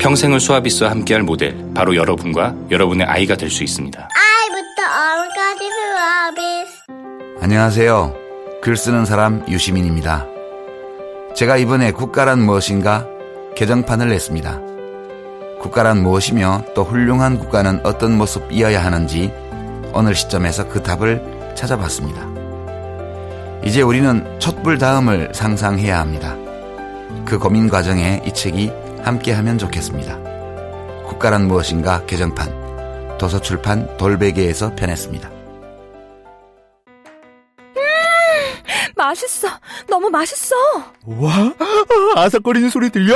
평생을 수아비스와 함께할 모델 바로 여러분과 여러분의 아이가 될 수 있습니다. 아이부터 어른까지 수아비 안녕하세요. 글 쓰는 사람 유시민입니다. 제가 이번에 국가란 무엇인가 개정판을 냈습니다. 국가란 무엇이며 또 훌륭한 국가는 어떤 모습이어야 하는지 어느 시점에서 그 답을 찾아봤습니다. 이제 우리는 촛불 다음을 상상해야 합니다. 그 고민 과정에 이 책이 함께하면 좋겠습니다. 국가란 무엇인가 개정판 도서출판 돌베개에서 편했습니다. 맛있어 너무 맛있어 와, 아삭거리는 소리 들려?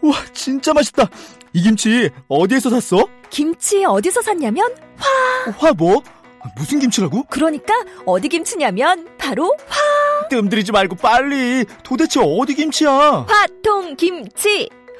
와, 진짜 맛있다. 이 김치 어디에서 샀어? 김치 어디서 샀냐면 화 뭐? 무슨 김치라고? 그러니까 어디 김치냐면 바로 뜸들이지 말고 빨리. 도대체 어디 김치야? 화통 김치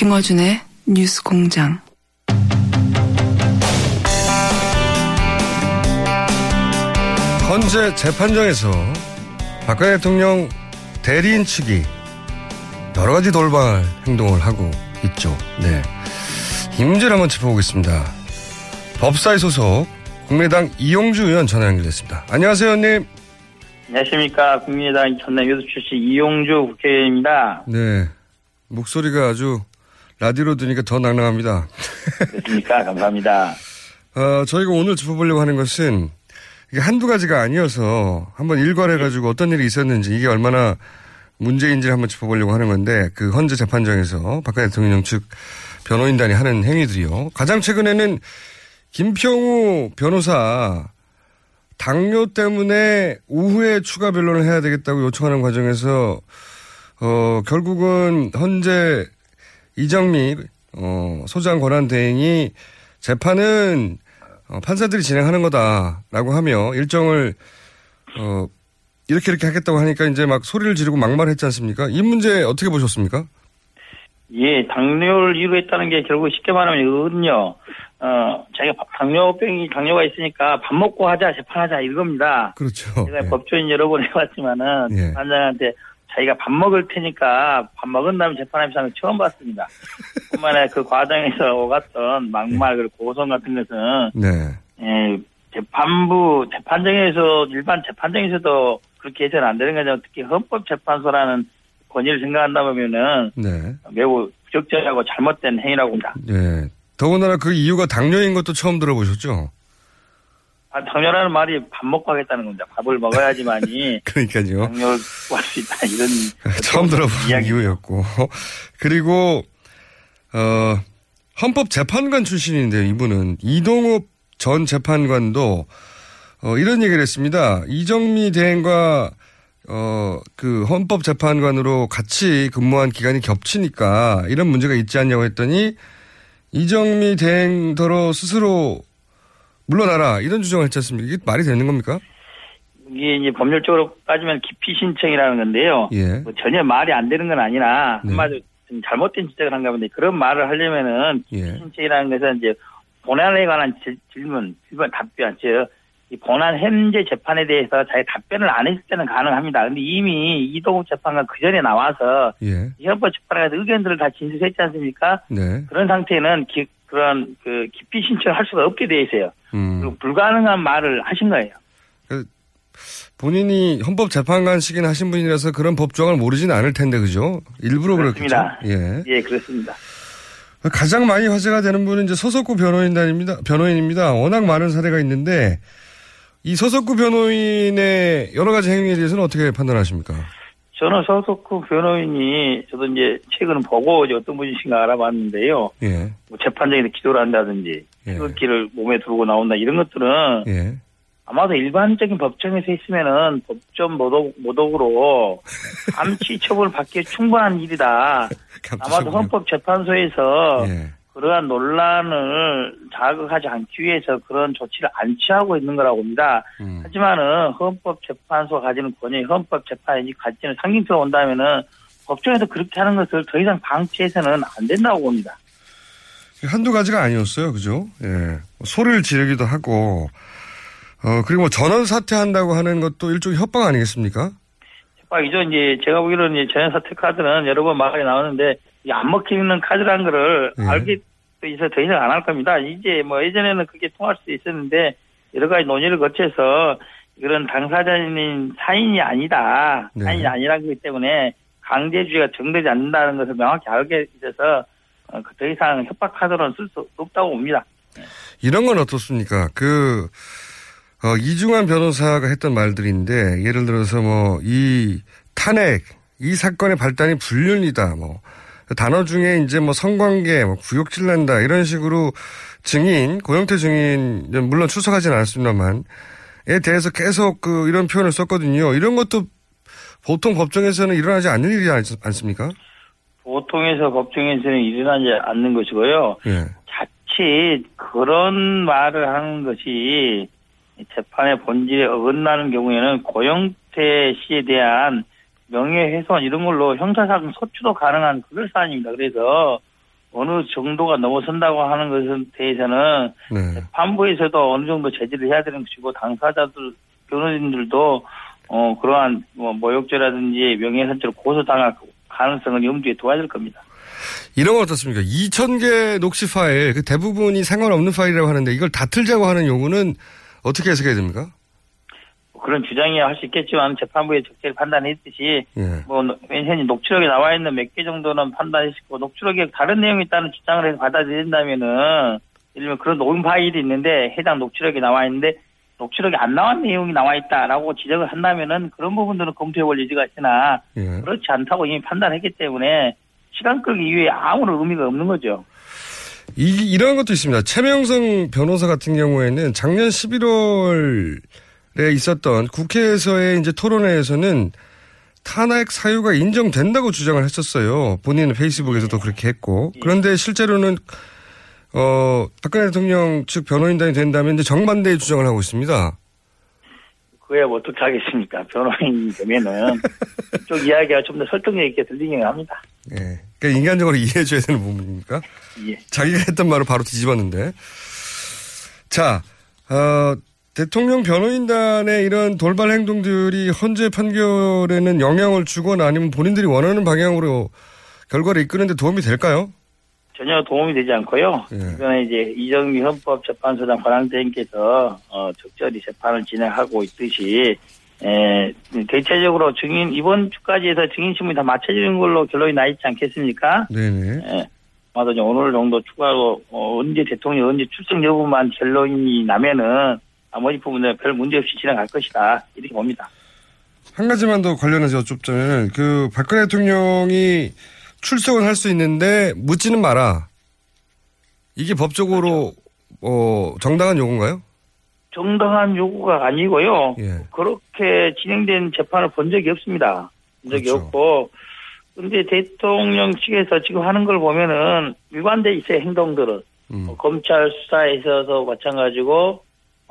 김어준의 뉴스 공장. 헌재 재판정에서 박근혜 대통령 대리인 측이 여러 가지 돌발 행동을 하고 있죠. 네. 이 문제를 한번 짚어보겠습니다. 법사위 소속 국민의당 이용주 의원 전화 연결됐습니다. 안녕하세요, 의원님. 안녕하십니까. 국민의당 전남 교수 출신 이용주 국회의원입니다. 네. 목소리가 아주 라디오로 들으니까 더 낭낭합니다. 그렇습니까? 감사합니다. 어, 저희가 오늘 짚어보려고 하는 것은 이게 한두 가지가 아니어서 한번 일괄해가지고 어떤 일이 있었는지 이게 얼마나 문제인지를 한번 짚어보려고 하는 건데 그 헌재 재판정에서 박근혜 대통령 측 변호인단이 하는 행위들이요. 가장 최근에는 김평우 변호사 당뇨 때문에 오후에 추가 변론을 해야 되겠다고 요청하는 과정에서 어, 결국은 헌재 이정미 어, 소장 권한 대행이 재판은 어, 판사들이 진행하는 거다라고 하며 일정을 어, 이렇게 이렇게 하겠다고 하니까 이제 막 소리를 지르고 막말했지 않습니까? 이 문제 어떻게 보셨습니까? 예, 당뇨를 이유로 했다는 게 결국 쉽게 말하면 이거거든요. 어, 자기가 밥- 당뇨병이, 당뇨가 있으니까 밥 먹고 하자, 재판하자, 이겁니다. 그렇죠. 제가 예. 법조인 여러 번 해봤지만은, 예. 판장한테 자기가 밥 먹을 테니까 밥 먹은 다음에 재판하면서 하는 거 처음 봤습니다. 뿐만 아니라 그 과정에서 오갔던 막말, 그리고 고성 같은 것은, 네. 예, 재판부, 재판정에서, 일반 재판정에서도 그렇게 해서는 안 되는 거죠. 특히 헌법재판소라는 권위를 생각한다 보면은 네. 매우 부적절하고 잘못된 행위라고 봅니다. 네. 더군다나 그 이유가 당뇨인 것도 처음 들어보셨죠? 아, 당뇨라는 말이 밥 먹고 하겠다는 겁니다. 밥을 먹어야지만이 그러니까요. 당뇨를 구할 수 있다. 이런. 처음 들어본 이야기. 이유였고. 그리고, 어, 헌법재판관 출신인데요, 이분은. 이동욱 전 재판관도, 어, 이런 얘기를 했습니다. 이정미 대행과, 어, 그 헌법재판관으로 같이 근무한 기간이 겹치니까 이런 문제가 있지 않냐고 했더니 이정미 대행더러 스스로 물러나라 이런 주장을 했지 않습니까? 이게 말이 되는 겁니까? 이게 이제 법률적으로 따지면 기피 신청이라는 건데요. 예. 뭐 전혀 말이 안 되는 건 아니라 네. 한마디로 좀 잘못된 지적을 한가 본데 그런 말을 하려면은 예. 기피 신청이라는 것은 이제 본안에 관한 질- 질문, 질문 답변, 즉이 본안 현재 재판에 대해서 자기 답변을 안 했을 때는 가능합니다. 근데 이미 이동욱 재판관 그 전에 나와서 예. 헌법 재판에 대해서 의견들을 다 진술했지 않습니까? 네. 그런 상태는 기- 그런 그 기피 신청을 할 수가 없게 돼 있어요. 음. 그리고 불가능한 말을 하신 거예요. 본인이 헌법재판관식이나 하신 분이라서 그런 법조항을 모르지는 않을 텐데, 그죠? 일부러 그렇겠죠. 그렇습니다. 예. 예, 그렇습니다. 가장 많이 화제가 되는 분은 이제 서석구 변호인단입니다. 변호인입니다. 워낙 많은 사례가 있는데, 이 서석구 변호인의 여러 가지 행위에 대해서는 어떻게 판단하십니까? 저는 서석구 변호인이 저도 이제 최근 보고 이제 어떤 분이신가 알아봤는데요. 예. 뭐 재판장에서 기도를 한다든지 예. 태극기를 몸에 두르고 나온다 이런 것들은 예. 아마도 일반적인 법정에서 했으면은 법정 모독, 모독으로 암치 처벌 받기에 충분한 일이다. 아마도 헌법재판소에서 예. 그러한 논란을 자극하지 않기 위해서 그런 조치를 안 취하고 있는 거라고 봅니다. 음. 하지만은 헌법재판소가 가지는 권위, 헌법재판이 가지는 상징표가 온다면은 법정에서 그렇게 하는 것을 더 이상 방치해서는 안 된다고 봅니다. 한두 가지가 아니었어요. 그죠? 예. 소리를 지르기도 하고, 어, 그리고 뭐 전원 사퇴한다고 하는 것도 일종의 협박 아니겠습니까? 협박이죠. 이제 제가 보기로는 이제 전현사태 카드는 여러 번 말이 나오는데 이안 먹히는 카드라는 거를 예. 알게 돼서 더 이상 안 할 겁니다. 이제 뭐 예전에는 그게 통할 수 있었는데 여러 가지 논의를 거쳐서 그런 당사자인 사인이 아니다. 네. 사인이 아니라는 거기 때문에 강제주의가 정되지 않는다는 것을 명확히 알게 돼서 어, 더 이상 협박 카드로는 쓸 수 없다고 봅니다. 이런 건 어떻습니까? 그, 어, 이중환 변호사가 했던 말들인데, 예를 들어서 뭐, 이 탄핵, 이 사건의 발단이 불륜이다, 뭐, 단어 중에 이제 뭐 성관계, 뭐 구역질 난다, 이런 식으로 증인, 고영태 증인, 물론 출석하지는 않았습니다만, 에 대해서 계속 그 이런 표현을 썼거든요. 이런 것도 보통 법정에서는 일어나지 않는 일이지 않, 않습니까? 보통에서 법정에서는 일어나지 않는 것이고요. 예. 자칫 그런 말을 하는 것이 재판의 본질에 어긋나는 경우에는 고영태 씨에 대한 명예훼손 이런 걸로 형사상 소추도 가능한 그럴 사안입니다. 그래서 어느 정도가 넘어선다고 하는 것에 대해서는 네. 재판부에서도 어느 정도 제지를 해야 되는 것이고 당사자들 변호인들도 어 그러한 뭐 모욕죄라든지 명예훼손죄로 고소당할 가능성을 염두에 둬야 될 겁니다. 이런 건 어떻습니까? 2,000개 녹취 파일, 그 대부분이 상관없는 파일이라고 하는데 이걸 다 틀자고 하는 요구는 어떻게 해석해야 됩니까? 그런 주장이야 할 수 있겠지만 재판부에 적절히 판단했듯이 예. 뭐 현재 녹취록에 나와 있는 몇 개 정도는 판단했고 녹취록에 다른 내용이 있다는 주장을 해서 받아들인다면은 예를 들면 그런 녹음 파일이 있는데 해당 녹취록에 나와 있는데 녹취록에 안 나온 내용이 나와 있다라고 지적을 한다면은 그런 부분들은 검토해 볼 여지가 있으나 예. 그렇지 않다고 이미 판단했기 때문에 시간 끌기 이외에 아무런 의미가 없는 거죠. 이, 이런 것도 있습니다. 최명성 변호사 같은 경우에는 작년 11월에 있었던 국회에서의 이제 토론회에서는 탄핵 사유가 인정된다고 주장을 했었어요. 본인은 페이스북에서도 그렇게 했고. 그런데 실제로는 어, 박근혜 대통령 측 변호인단이 된다면 이제 정반대의 주장을 하고 있습니다. 그야 뭐 어떻게 하겠습니까? 변호인이 되면은 쪽 이야기가 좀 더 설득력 있게 들리긴 합니다. 예. 그러니까 인간적으로 이해해줘야 되는 부분입니까? 예. 자기가 했던 말을 바로 뒤집었는데. 자, 어, 대통령 변호인단의 이런 돌발 행동들이 헌재 판결에는 영향을 주거나 아니면 본인들이 원하는 방향으로 결과를 이끄는데 도움이 될까요? 전혀 도움이 되지 않고요. 예. 이번에 이제 이정미 헌법재판소장 관할대행께서 어, 적절히 재판을 진행하고 있듯이 에, 대체적으로 증인 이번 주까지 해서 증인 신문이 다 마쳐지는 걸로 결론이 나 있지 않겠습니까? 네네. 예. 아마도 오늘 정도 추가로 어, 언제 대통령 언제 출석 여부만 결론이 나면은 나머지 부분은 별 문제 없이 진행할 것이다 이렇게 봅니다. 한 가지만 더 관련해서 여쭙자면, 그, 박근혜 대통령이 출석은 할 수 있는데 묻지는 마라. 이게 법적으로, 어, 정당한 요구인가요? 정당한 요구가 아니고요. 예. 그렇게 진행된 재판을 본 적이 없습니다. 본 적이 그렇죠. 없고. 근데 대통령 측에서 지금 하는 걸 보면은 위반돼 있어요, 행동들은. 음. 어, 검찰 수사에 있어서 마찬가지고,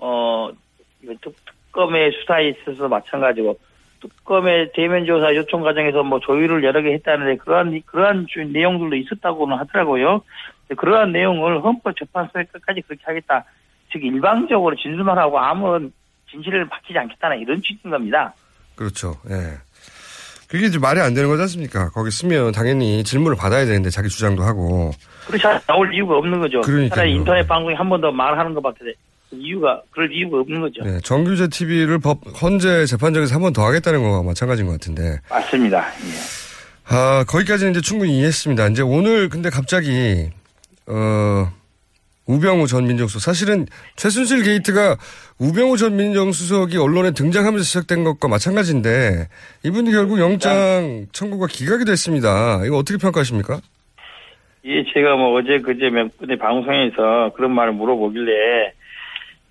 어, 특, 특검의 수사에 있어서 마찬가지고, 특검의 대면 조사 요청 과정에서 뭐 조율을 여러 개 했다는데 그러한 그러한 주- 내용들도 있었다고는 하더라고요. 그러한 내용을 헌법재판소에 끝까지 그렇게 하겠다. 즉 일방적으로 진술만 하고 아무런 진실을 밝히지 않겠다는 이런 취지인 겁니다. 그렇죠. 예. 그게 이제 말이 안 되는 거지 않습니까? 거기 쓰면 당연히 질문을 받아야 되는데 자기 주장도 하고. 그렇지 않- 나올 이유가 없는 거죠. 그러니까요. 차라리 인터넷 방송에 한 번 더 말하는 것밖에 이유가 그럴 이유가 없는 거죠. 네, 정규제 TV를 법 헌재 재판정에서 한 번 더 하겠다는 거와 마찬가지인 것 같은데. 맞습니다. 예. 아, 거기까지는 이제 충분히 이해했습니다. 이제 오늘 근데 갑자기, 어, 우병우 전 민정수석. 사실은 최순실 게이트가 우병우 전 민정수석이 언론에 등장하면서 시작된 것과 마찬가지인데 이분이 결국 영장 청구가 기각이 됐습니다. 이거 어떻게 평가하십니까? 예, 제가 뭐 어제 그제 몇 분의 방송에서 그런 말을 물어보길래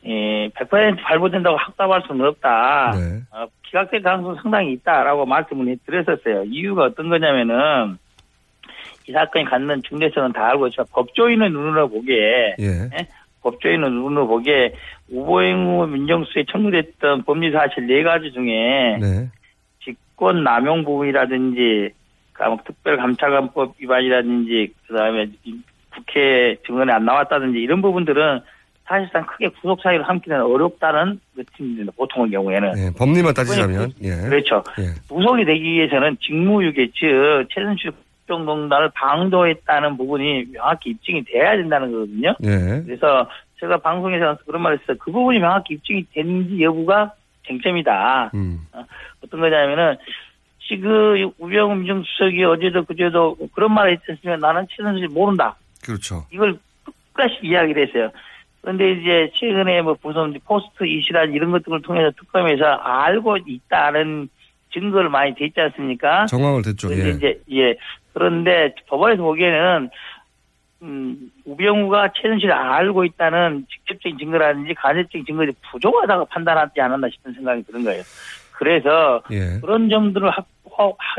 예, 100% 발부된다고 확답할 수는 없다. 네. 어, 기각될 가능성이 상당히 있다라고 말씀을 드렸었어요. 이유가 어떤 거냐면은 이 사건이 갖는 중대성은 다 알고 있지만 법조인의 눈으로 보기에 예. 법조인의 눈으로 보기에 우보행우 민정수에 청구됐던 법리 사실 네 가지 중에 네. 직권 남용 부분이라든지 감- 특별감찰관법 위반이라든지 그다음에 이 국회 증언에 안 나왔다든지 이런 부분들은 사실상 크게 구속 사유를 함기는 어렵다는 느낌입니다. 보통의 경우에는 예, 법리만 따지자면. 예. 그렇죠. 예. 구속이 되기 위해서는 직무유기 즉 최순실 국정농단을 방조했다는 부분이 명확히 입증이 돼야 된다는 거거든요. 예. 그래서 제가 방송에서 그런 말을 했어요. 그 부분이 명확히 입증이 되는지 여부가 쟁점이다. 음. 어떤 거냐면은 지금 우병우 민정수석이 어제도 그제도 그런 말을 했으면 나는 최순실 모른다. 그렇죠. 이걸 끝까지 이야기를 했어요. 그런데 이제 최근에 뭐 무슨 포스트 이시란 이런 것들을 통해서 특검에서 알고 있다는 증거를 많이 댔지 않습니까? 정황을 됐죠. 예. 이제 예 그런데 법원에서 보기에는 음, 우병우가 최순실을 알고 있다는 직접적인 증거라든지 간접적인 증거들이 부족하다고 판단하지 않았나 싶은 생각이 드는 거예요. 그래서 예. 그런 점들을 하,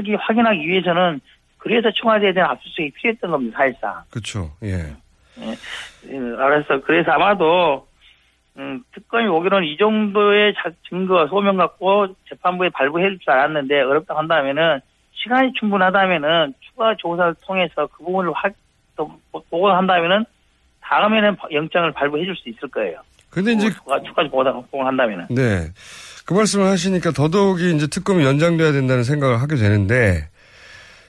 기 확인하기 위해서는 그래서 청와대에 대한 압수수색이 필요했던 겁니다, 사실상. 그렇죠. 예. 예, 알았어. 그래서 아마도 음, 특검이 오기로는 이 정도의 자- 증거 소명 갖고 재판부에 발부해 줄 줄 알았는데 어렵다 한다면은 시간이 충분하다면은 추가 조사를 통해서 그 부분을 확또 보고한다면은 다음에는 영장을 발부해 줄 수 있을 거예요. 근데 이제 추가 추가 보고 보고한다면은 네. 그 말씀을 하시니까 더더욱이 이제 특검이 연장돼야 된다는 생각을 하게 되는데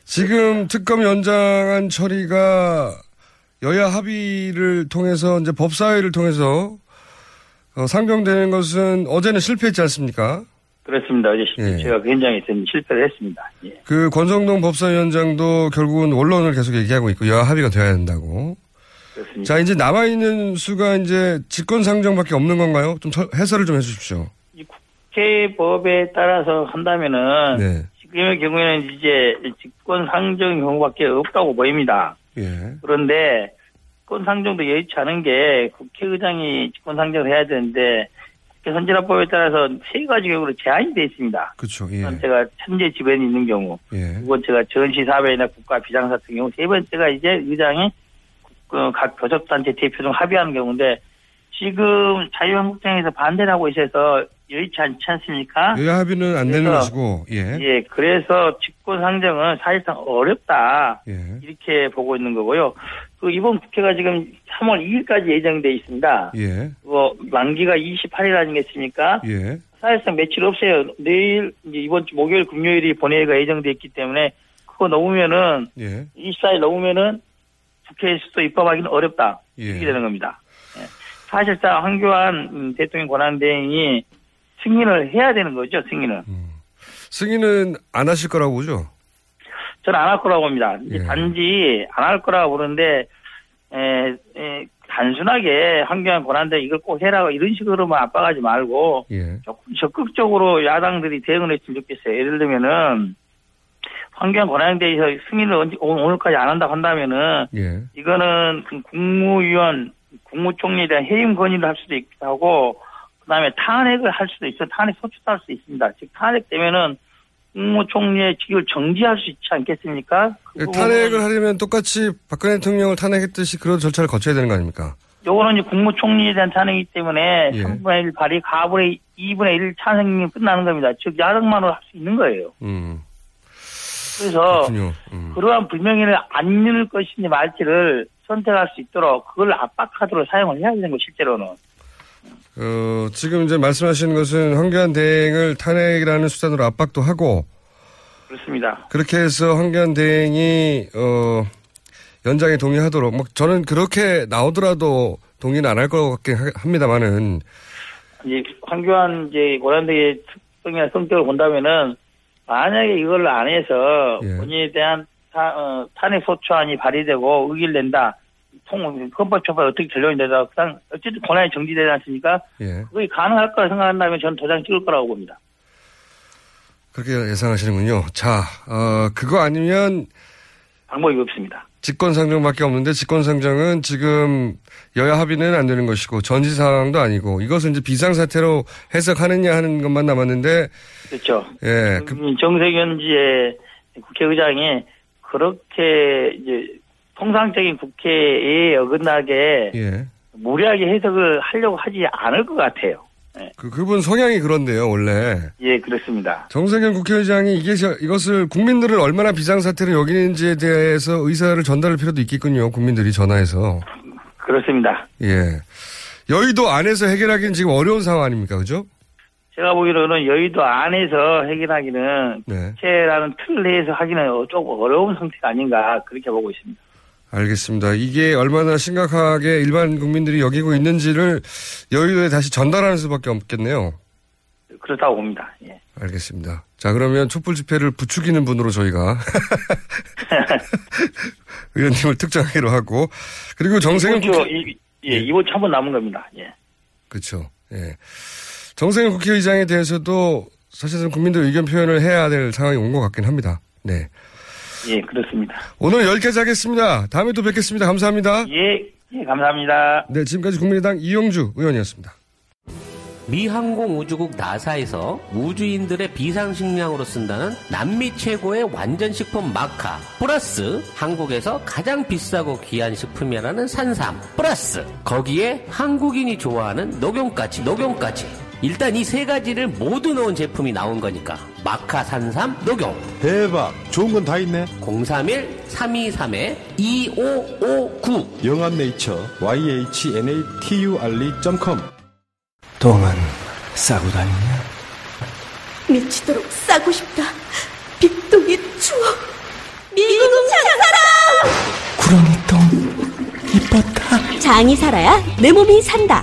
지금 특검 연장안 처리가 여야 합의를 통해서 이제 법사위를 통해서 어, 상정되는 것은 어제는 실패했지 않습니까? 그렇습니다. 어제 예. 제가 그 현장에 있었는데 실패를 했습니다. 예. 그 권성동 법사위원장도 결국은 원론을 계속 얘기하고 있고 여야 합의가 돼야 된다고. 그렇습니다. 자 이제 남아 있는 수가 이제 직권 상정밖에 없는 건가요? 좀 서- 해설을 좀 해주십시오. 국회법에 따라서 한다면은 네. 지금의 경우에는 이제 직권 상정 경우밖에 없다고 보입니다. 예. 그런데 직권 상정도 여의치 않은 게 국회의장이 직권 상정을 해야 되는데 국회 선진화법에 따라서 세 가지 경우로 제한이 되어 있습니다. 그렇죠. 예. 첫 번째가 천재 지변이 있는 경우, 예. 두 번째가 전시 사회나 국가 비상 사태 경우, 세 번째가 이제 의장이 그각 교섭단체 대표 중 합의하는 경우인데 지금 자유한국당에서 반대를 하고 있어서 여의치 않지 않습니까? 여야 합의는 안 되는 것이고, 예. 예, 그래서 직권 상정은 사실상 어렵다. 예. 이렇게 보고 있는 거고요. 그 이번 국회가 지금 3월 2일까지 예정돼 있습니다. 예. 뭐 만기가 28일 아니겠습니까? 예. 사실상 며칠 없어요. 내일 이번 주 목요일 금요일이 본회의가 예정돼 있기 때문에 그거 넘으면은 예. 24일 넘으면은 국회에서도 입법하기는 어렵다. 예. 이렇게 되는 겁니다. 예. 사실상 황교안 음, 대통령 권한대행이 승인을 해야 되는 거죠. 승인을. 승인은 안 하실 거라고 보죠? 저는 안 할 거라고 봅니다. 예. 단지 안 할 거라고 보는데 에, 에, 단순하게 황교안 권한대 이걸 꼭 해라고 이런 식으로만 압박하지 말고 예. 조금 적극적으로 야당들이 대응을 했으면 좋겠어요. 예를 들면은 황교안 권한대에서 승인을 언제, 오- 오늘까지 안 한다고 한다면은 예. 이거는 그 국무위원, 국무총리에 대한 해임 건의를 할 수도 있기도 하고, 그 다음에 탄핵을 할 수도 있어요. 탄핵 소추도 할 수 있습니다. 즉, 탄핵 되면은 국무총리의 직을 정지할 수 있지 않겠습니까? 그 부분은 탄핵을 하려면 똑같이 박근혜 대통령을 탄핵했듯이 그런 절차를 거쳐야 되는 거 아닙니까? 요거는 이제 국무총리에 대한 탄핵이기 때문에 예. 3분의 1 발의 가분의 2분의 1 탄핵이 끝나는 겁니다. 즉, 야당만으로 할 수 있는 거예요. 음. 그래서. 음. 그러한 불명예를 안 잃을 것인지 말지를 선택할 수 있도록 그걸 압박하도록 사용을 해야 되는 거 실제로는. 어, 지금 이제 말씀하시는 것은 황교안 대행을 탄핵이라는 수단으로 압박도 하고 그렇습니다. 그렇게 해서 황교안 대행이 어, 연장에 동의하도록 뭐 저는 그렇게 나오더라도 동의는 안 할 것 같긴 하- 합니다만은 이제 황교안 이제 고란대의 특성이나 성격을 본다면은 만약에 이걸 안 해서 예. 본인에 대한 타, 어, 탄핵 소추안이 발의되고 낸다. 통 헌법 처벌 어떻게 결론이 되다. 그냥 어쨌든 권한이 정지되지 않습니까? 예 그게 가능할 거라 생각한다면 저는 도장 찍을 거라고 봅니다. 그렇게 예상하시는군요. 자, 어, 그거 아니면 방법이 없습니다. 직권상정밖에 없는데 직권상정은 지금 여야 합의는 안 되는 것이고 전시 상황도 아니고 이것은 이제 비상사태로 해석하느냐 하는 것만 남았는데 그렇죠. 예, 그, 음, 정세균 지의 국회의장이 그렇게 이제 통상적인 국회에 어긋나게 예. 무리하게 해석을 하려고 하지 않을 것 같아요. 그, 그분 성향이 그런데요, 원래. 예, 그렇습니다. 정세균 국회의장이 이게, 저- 이것을 국민들을 얼마나 비상사태로 여기는지에 대해서 의사를 전달할 필요도 있겠군요, 국민들이 전화해서. 그렇습니다. 예. 여의도 안에서 해결하기는 지금 어려운 상황 아닙니까, 그죠? 제가 보기로는 여의도 안에서 해결하기는 네. 국회라는 틀 내에서 하기는 조금 어려운 상태가 아닌가 그렇게 보고 있습니다. 알겠습니다. 이게 얼마나 심각하게 일반 국민들이 여기고 있는지를 여의도에 다시 전달하는 수밖에 없겠네요. 그렇다고 봅니다. 예. 알겠습니다. 자, 그러면 촛불 집회를 부추기는 분으로 저희가 의원님을 특정하기로 하고 그리고 정세균 이번 주, 이, 예, 이번 주 한 번 남은 겁니다. 예. 그렇죠. 예. 정세균 국회의장에 대해서도 사실은 국민들 의견 표현을 해야 될 상황이 온 것 같긴 합니다. 네. 예, 그렇습니다. 오늘 여기까지 하겠습니다. 다음에 또 뵙겠습니다. 감사합니다. 예, 예, 감사합니다. 네, 지금까지 국민의당 이용주 의원이었습니다. 미 항공우주국 나사에서 우주인들의 비상식량으로 쓴다는 남미 최고의 완전식품 마카 플러스 한국에서 가장 비싸고 귀한 식품이라는 산삼 플러스 거기에 한국인이 좋아하는 녹용까지 녹용까지 일단 이 세 가지를 모두 넣은 제품이 나온 거니까 마카 산삼 녹용 대박. 좋은 건 다 있네. 031 323에 2559 영한네이처 yhnaturi.com 똥은 싸고 다니냐? 미치도록 싸고 싶다. 빅동의 추억. 미국 장사랑! 구렁이 똥 이뻤다. 장이 살아야 내 몸이 산다.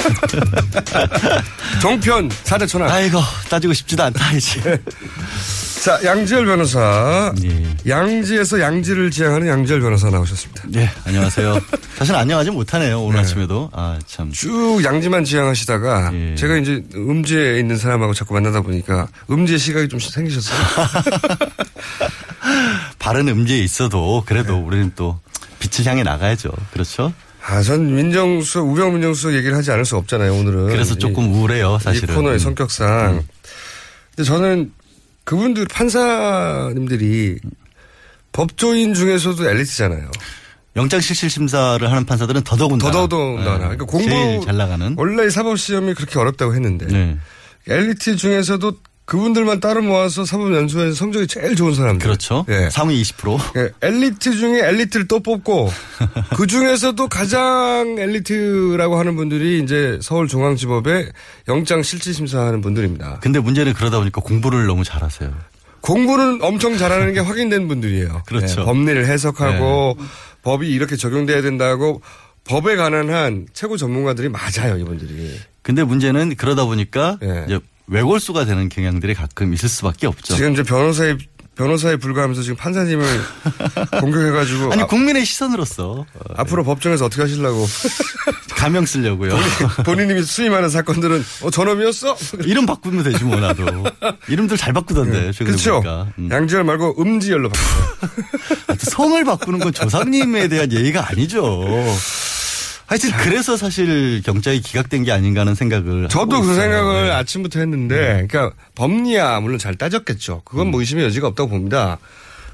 정편 4대 천왕. 아이고 따지고 싶지도 않다 이제. 자, 양지열 변호사. 예. 양지에서 양지를 지향하는 양지열 변호사 나오셨습니다. 네 안녕하세요. 사실 안녕하지 못하네요 오늘 아침에도. 아 참. 쭉 양지만 지향하시다가 예. 제가 이제 음지에 있는 사람하고 자꾸 만나다 보니까 음지의 시각이 좀 생기셨어요. 바른 음지에 있어도 그래도 네. 우리는 또 빛을 향해 나가야죠. 그렇죠? 아, 전 민정수, 우병 민정수 얘기를 하지 않을 수 없잖아요, 오늘은. 그래서 조금 이- 우울해요 사실은. 이 코너의 음. 성격상. 근데 저는 그분들 판사님들이 법조인 중에서도 엘리트잖아요. 영장실질 심사를 하는 판사들은 더더군다나. 더더군다나. 네. 그러니까 공부 제일 잘 나가는. 원래 사법시험이 그렇게 어렵다고 했는데 네. 엘리트 중에서도 그분들만 따로 모아서 사법연수원에서 성적이 제일 좋은 사람들. 그렇죠. 예. 상위 20%. 예, 엘리트 중에 엘리트를 또 뽑고 그 중에서도 가장 엘리트라고 하는 분들이 이제 서울중앙지법의 영장 실질심사하는 분들입니다. 근데 문제는 그러다 보니까 공부를 너무 잘하세요. 공부는 엄청 잘하는 게 확인된 분들이에요. 그렇죠. 예, 법리를 해석하고 법이 이렇게 적용돼야 된다고 법에 관한 한 최고 전문가들이 맞아요, 이분들이. 근데 문제는 그러다 보니까 예. 이제 외골수가 되는 경향들이 가끔 있을 수밖에 없죠. 지금 이제 변호사에 변호사에 불과하면서 지금 판사님을 공격해가지고 아니 아, 국민의 시선으로서 앞으로 법정에서 어떻게 하시려고 가명 쓰려고요. 본인 이 수임하는 사건들은 어 저놈이었어? 이름 바꾸면 되지 뭐 나도. 이름들 잘 바꾸던데 최근에 그렇죠. 보니까. 음. 양지열 말고 음지열로 바뀌어요. 성을 바꾸는 건 조상님에 대한 예의가 아니죠. 하여튼 그래서 사실 경찰이 기각된 게 아닌가 하는 생각을 저도 그 있어요. 생각을 네. 아침부터 했는데, 그러니까 법리야 물론 잘 따졌겠죠. 그건 음. 뭐 의심의 여지가 없다고 봅니다.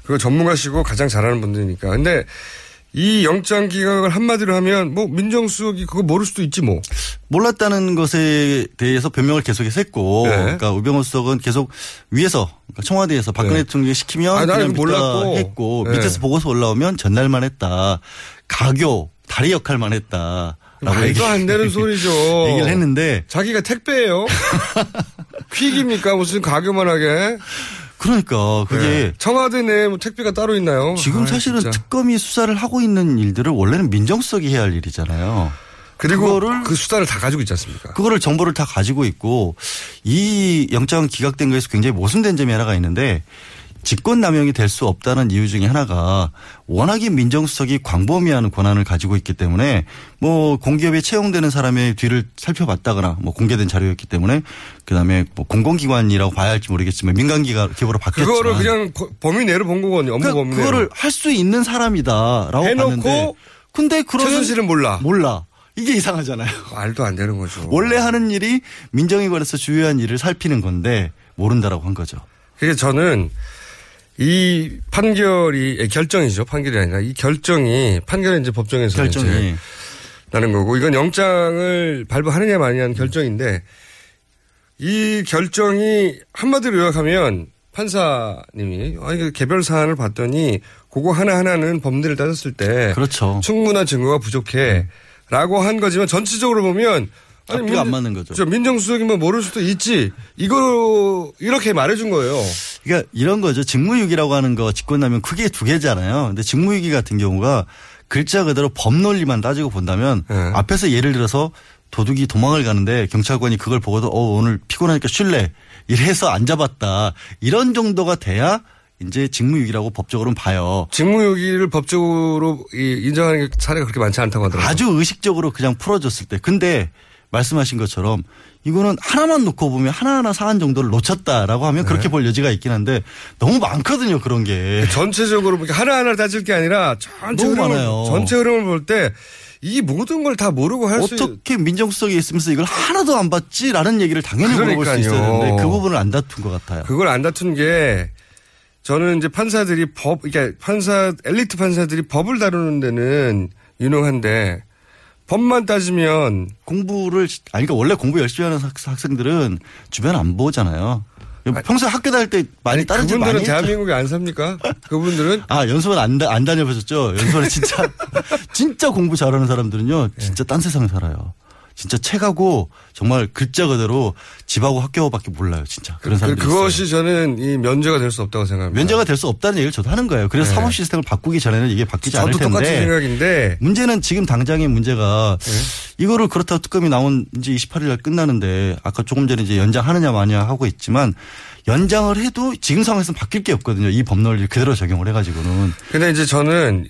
그거 전문가시고 가장 잘하는 분들이니까. 근데 이 영장 기각을 한마디로 하면 뭐 민정수석이 그거 모를 수도 있지 뭐. 몰랐다는 것에 대해서 변명을 계속해서 했고, 네. 그러니까 우병우 수석은 계속 위에서 그러니까 청와대에서 박근혜 네. 대통령이 시키면 아, 나는 그냥 몰랐고. 했고 네. 밑에서 보고서 올라오면 전날만 했다. 가교 다리 역할만 했다. 말도 안 되는 소리죠. 얘기를 했는데 자기가 택배예요. 퀵입니까 무슨 가교만 하게. 그러니까 그게 네. 청와대 내에 뭐 택배가 따로 있나요? 지금 아이, 사실은 진짜. 특검이 수사를 하고 있는 일들을 원래는 민정수석이 해야 할 일이잖아요. 그리고 그 수단을 다 가지고 있지 않습니까? 그거를 정보를 다 가지고 있고 이 영장 기각된 거에서 굉장히 모순된 점이 하나가 있는데 직권남용이 될 수 없다는 이유 중에 하나가 워낙에 민정수석이 광범위한 권한을 가지고 있기 때문에 뭐 공기업에 채용되는 사람의 뒤를 살펴봤다거나 뭐 공개된 자료였기 때문에 그다음에 뭐 공공기관이라고 봐야 할지 모르겠지만 민간기관 기업으로 바뀌었지만 그거를 그냥 거- 범위 내로 본 거거든요. 업무 그러니까 범위 내로. 그거를 할 수 있는 사람이다라고 해놓고 봤는데 근데 그러면 최순실은 몰라. 몰라. 이게 이상하잖아요. 말도 안 되는 거죠. 원래 하는 일이 민정에 관해서 주요한 일을 살피는 건데 모른다라고 한 거죠. 그게 저는 이 판결이 예, 결정이죠. 판결이 아니라 이 결정이 판결은 이제 법정에서 결정이. 이제 나는 거고 이건 영장을 발부하느냐 마느냐는 결정인데 이 결정이 한마디로 요약하면 판사님이 아 이거 개별 사안을 봤더니 그거 하나 하나는 법리를 따졌을 때 그렇죠. 충분한 증거가 부족해라고 한 거지만 전체적으로 보면 아니, 앞뒤가 안 맞는 거죠. 저 민정수석이면 모를 수도 있지. 이거 이렇게 말해준 거예요. 그러니까 이런 거죠. 직무유기라고 하는 거 직권남용 크게 두 개잖아요. 근데 직무유기 같은 경우가 글자 그대로 법논리만 따지고 본다면 네. 앞에서 예를 들어서 도둑이 도망을 가는데 경찰관이 그걸 보고도 어 오늘 피곤하니까 쉴래 이래서 안 잡았다 이런 정도가 돼야 이제 직무유기라고 법적으로는 봐요. 직무유기를 법적으로 이- 인정하는 게 사례가 그렇게 많지 않다고 하더라고요. 아주 의식적으로 그냥 풀어줬을 때. 근데 말씀하신 것처럼 이거는 하나만 놓고 보면 하나하나 사안 정도를 놓쳤다라고 하면 네. 그렇게 볼 여지가 있긴 한데 너무 많거든요 그런 게. 전체적으로 하나하나 따질 게 아니라 전체 흐름을, 많아요. 전체 흐름을 볼 때 이 모든 걸 다 모르고 할 수 어떻게 민정수석이 있으면서 이걸 하나도 안 봤지라는 얘기를 당연히 물어볼 수 그러니까요. 있어야 되는데 그 부분을 안 다툰 것 같아요. 그걸 안 다툰 게 저는 이제 판사들이 법, 그러니까 판사, 엘리트 판사들이 법을 다루는 데는 유능한데 법만 따지면 공부를 아니 그러니까 원래 공부 열심히 하는 학- 학생들은 주변 안 보잖아요. 평소에 학교 다닐 때 많이 다른 집 많이 그분들은. 대한민국에 안 삽니까? 그분들은 아, 연수원 안, 다- 안 다녀보셨죠? 연수원에 진짜, 진짜 공부 잘하는 사람들은요, 진짜 딴 세상에 살아요. 진짜 책하고 정말 글자 그대로 집하고 학교밖에 몰라요, 진짜. 그런 그, 사람들이 그것이 있어요. 저는 이 면제가 될 수 없다고 생각합니다. 면제가 될 수 없다는 얘기를 저도 하는 거예요. 그래서 네. 사법 시스템을 바꾸기 전에는 이게 바뀌지 않을 저도 텐데. 똑같은 생각인데 문제는 지금 당장의 문제가 네. 이거를 그렇다고 특검이 나온 이제 28일 날 끝나는데 아까 조금 전에 이제 연장하느냐 마냐 하고 있지만 연장을 해도 지금 상황에서는 바뀔 게 없거든요. 이 법론을 그대로 적용을 해가지고는. 근데 이제 저는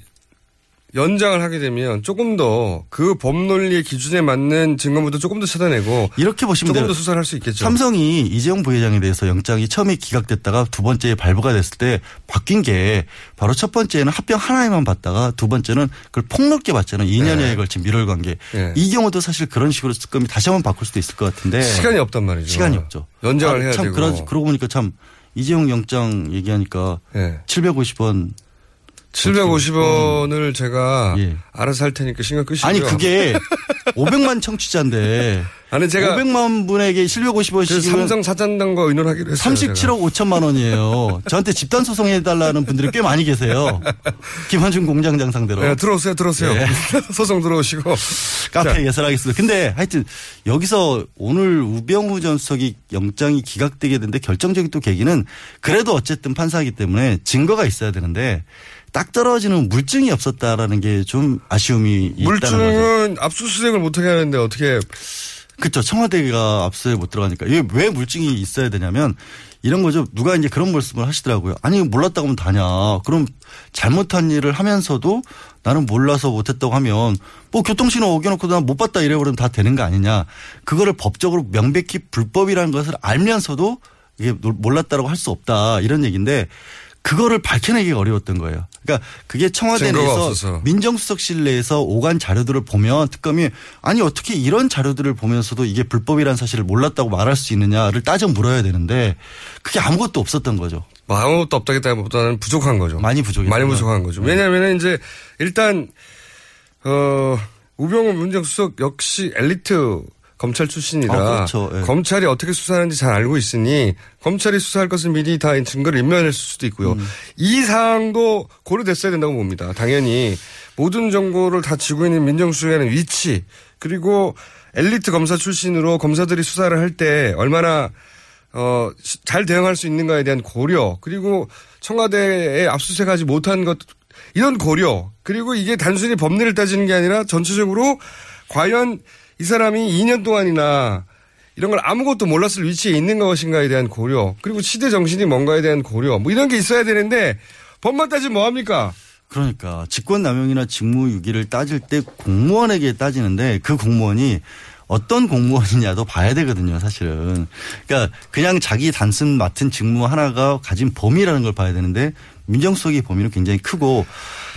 연장을 하게 되면 조금 더 그 법논리의 기준에 맞는 증거물도 조금 더 찾아내고 이렇게 보시면 조금. 더 수사를 할 수 있겠죠. 삼성이 이재용 부회장에 대해서 영장이 처음에 기각됐다가 두 번째에 발부가 됐을 때 바뀐 게 바로 첫 번째는 합병 하나에만 받다가 두 번째는 그걸 폭넓게 받잖아요. 2년여에 네. 걸친 밀월 관계. 네. 이 경우도 사실 그런 식으로 특검이 다시 한번 바꿀 수도 있을 것 같은데 시간이 없단 말이죠. 시간이 없죠. 연장을 해야 참 되고. 그러, 그러고 보니까 참 이재용 영장 얘기하니까 네. 750원 750원을 제가 예. 알아서 할 테니까 신경 끄시고요. 아니 그게 500만 청취자인데 아니 제가 500만 분에게 그 750원씩이면 삼성 사장단과 의논하기로 했어요. 37억 5천만 원이에요. 저한테 집단 소송해 달라는 분들이 꽤 많이 계세요. 김한중 공장장 상대로. 네, 들어오세요, 들어오세요. 네. 소송 들어오시고. 카페 자, 예설하겠습니다. 근데 하여튼 여기서 오늘 우병우 전 수석이 영장이 기각되게 된데 결정적인 또 계기는 그래도 어쨌든 판사이기 때문에 증거가 있어야 되는데 딱 떨어지는 물증이 없었다라는 게 좀 아쉬움이 있다는 거죠. 물증은 압수수색을 못하게 하는데 어떻게 그렇죠. 청와대가 압수에 못 들어가니까. 이게 왜 물증이 있어야 되냐면 이런 거죠. 누가 이제 그런 말씀을 하시더라고요. 아니 몰랐다고 하면 다냐. 그럼 잘못한 일을 하면서도 나는 몰라서 못했다고 하면 뭐 교통신호 어겨놓고 난 못 봤다 이래버리면 다 되는 거 아니냐. 그거를 법적으로 명백히 불법이라는 것을 알면서도 이게 몰랐다라고 할 수 없다 이런 얘기인데 그거를 밝혀내기가 어려웠던 거예요. 그러니까 그게 청와대 내에서 없어서. 민정수석실 내에서 오간 자료들을 보면 특검이 아니 어떻게 이런 자료들을 보면서도 이게 불법이라는 사실을 몰랐다고 말할 수 있느냐를 따져 물어야 되는데 그게 아무것도 없었던 거죠. 뭐 아무것도 없다기보다는 부족한 거죠. 많이 부족했죠. 많이 부족한 거죠. 왜냐하면 이제 일단 어 우병우 민정수석 역시 엘리트 검찰 출신이라 아, 그렇죠. 예. 검찰이 어떻게 수사하는지 잘 알고 있으니 검찰이 수사할 것을 미리 다 증거를 인멸했을 수도 있고요. 음. 이 사항도 고려됐어야 된다고 봅니다. 당연히 모든 정보를 다 쥐고 있는 민정수석의 위치 그리고 엘리트 검사 출신으로 검사들이 수사를 할 때 얼마나 어, 시- 잘 대응할 수 있는가에 대한 고려, 그리고 청와대에 압수수색하지 못한 것, 이런 고려, 그리고 이게 단순히 법리를 따지는 게 아니라 전체적으로 과연 이 사람이 2년 동안이나 이런 걸 아무것도 몰랐을 위치에 있는 것인가에 대한 고려, 그리고 시대 정신이 뭔가에 대한 고려, 뭐 이런 게 있어야 되는데 법만 따지면 뭐합니까? 그러니까 직권남용이나 직무유기를 따질 때 공무원에게 따지는데 그 공무원이 어떤 공무원이냐도 봐야 되거든요, 사실은. 그러니까 그냥 자기 단순 맡은 직무 하나가 가진 범위라는 걸 봐야 되는데 민정수석의 범위는 굉장히 크고